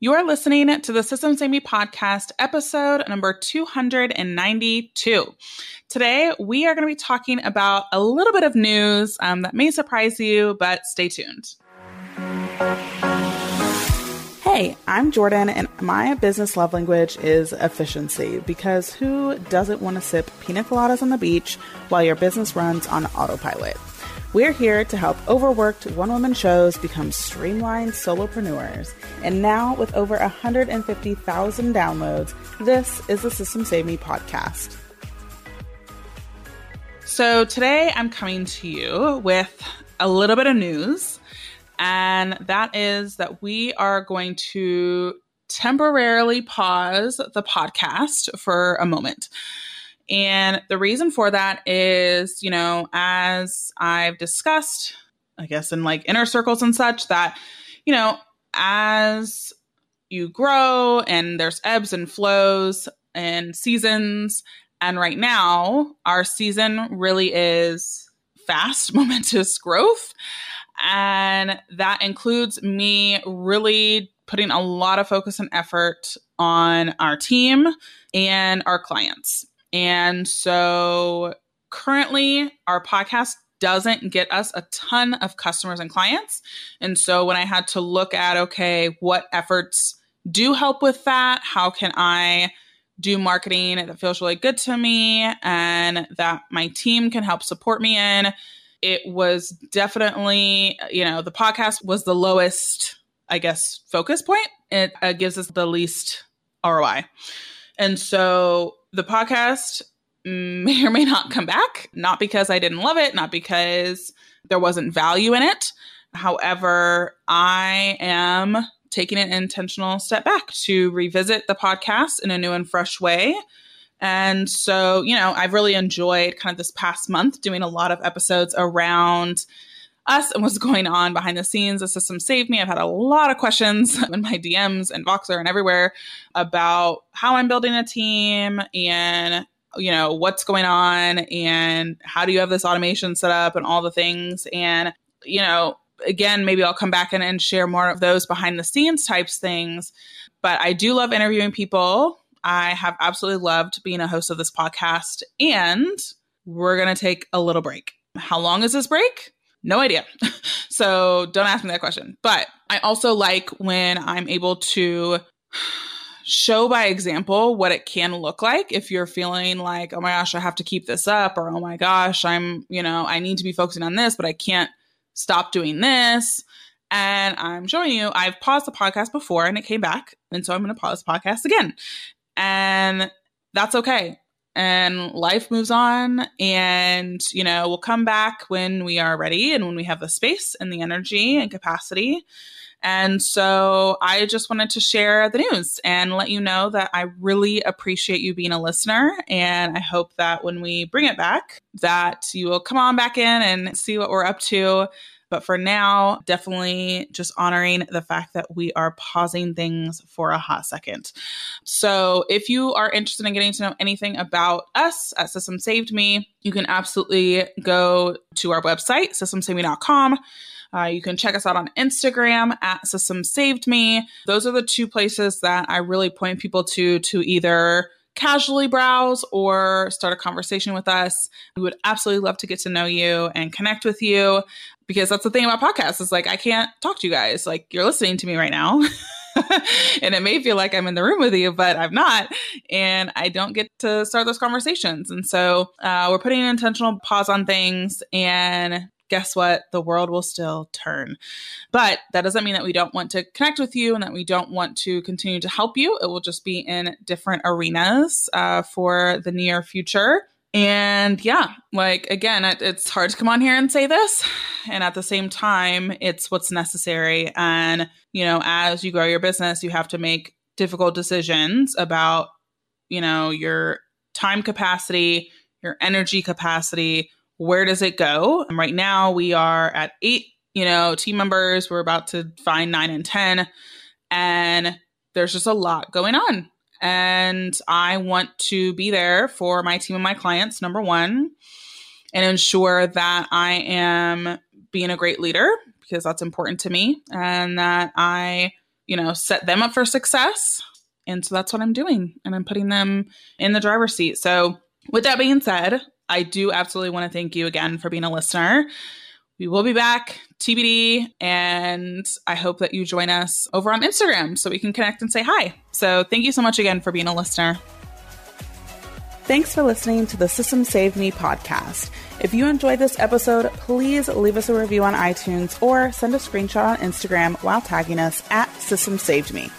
You are listening to the Systems Me podcast, episode number 292. Today, we are going to be talking about a little bit of news um, that may surprise you, but stay tuned. Hey, I'm Jordan, and my business love language is efficiency because who doesn't want to sip pina coladas on the beach while your business runs on autopilot? We're here to help overworked one woman shows become streamlined solopreneurs. And now, with over 150,000 downloads, this is the Systems Saved Me podcast. So, today I'm coming to you with a little bit of news, and that is that we are going to temporarily pause the podcast for a moment. And the reason for that is, you know, as I've discussed, I guess in like inner circles and such, that, you know, as you grow and there's ebbs and flows and seasons. And right now, our season really is fast, momentous growth. And that includes me really putting a lot of focus and effort on our team and our clients. And so currently, our podcast doesn't get us a ton of customers and clients. And so when I had to look at, okay, what efforts do help with that? How can I do marketing that feels really good to me and that my team can help support me in? It was definitely, you know, the podcast was the lowest, I guess, focus point. It uh, gives us the least ROI. And so the podcast may or may not come back, not because I didn't love it, not because there wasn't value in it. However, I am taking an intentional step back to revisit the podcast in a new and fresh way. And so, you know, I've really enjoyed kind of this past month doing a lot of episodes around us and what's going on behind the scenes. The system saved me. I've had a lot of questions in my DMs and Voxer and everywhere about how I'm building a team and you know what's going on and how do you have this automation set up and all the things. And you know again maybe i'll come back in and share more of those behind the scenes types things. But i do love interviewing people. I have absolutely loved being a host of this podcast. And we're going to take a little break. How long is this break no idea. so don't ask me that question. But I also like when I'm able to show by example what it can look like if you're feeling like, oh my gosh, I have to keep this up, or oh my gosh, I'm, you know, I need to be focusing on this, but I can't stop doing this. And I'm showing you, I've paused the podcast before and it came back. And so I'm going to pause the podcast again. And that's okay and life moves on and you know we'll come back when we are ready and when we have the space and the energy and capacity. And so i just wanted to share the news and let you know that i really appreciate you being a listener. And i hope that when we bring it back that you will come on back in and see what we're up to but for now, definitely just honoring the fact that we are pausing things for a hot second. So if you are interested in getting to know anything about us at Systems Saved Me, you can absolutely go to our website, systemssavedme.com. Uh, you can check us out on Instagram at Systems Saved Me. Those are the two places that I really point people to to either casually browse or start a conversation with us. We would absolutely love to get to know you and connect with you because that's the thing about podcasts is like I can't talk to you guys. Like you're listening to me right now. and it may feel like I'm in the room with you, but I'm not. And I don't get to start those conversations. And so uh, we're putting an intentional pause on things. And guess what? The world will still turn. But that doesn't mean that we don't want to connect with you and that we don't want to continue to help you. It will just be in different arenas uh, for the near future. And yeah, like again, it, it's hard to come on here and say this. And at the same time, it's what's necessary. And, you know, as you grow your business, you have to make difficult decisions about, you know, your time capacity, your energy capacity. Where does it go? And right now, we are at eight, you know, team members. We're about to find nine and 10. And there's just a lot going on and I want to be there for my team and my clients, number one, and ensure that I am being a great leader because that's important to me and that I you know, set them up for success. And so that's what I'm doing. And I'm putting them in the driver's seat. So, with that being said, I do absolutely want to thank you again for being a listener. We will be back TBD, and I hope that you join us over on Instagram so we can connect and say hi. So, thank you so much again for being a listener. Thanks for listening to the Systems Saved Me podcast. If you enjoyed this episode, please leave us a review on iTunes or send a screenshot on Instagram while tagging us at Systems Saved Me.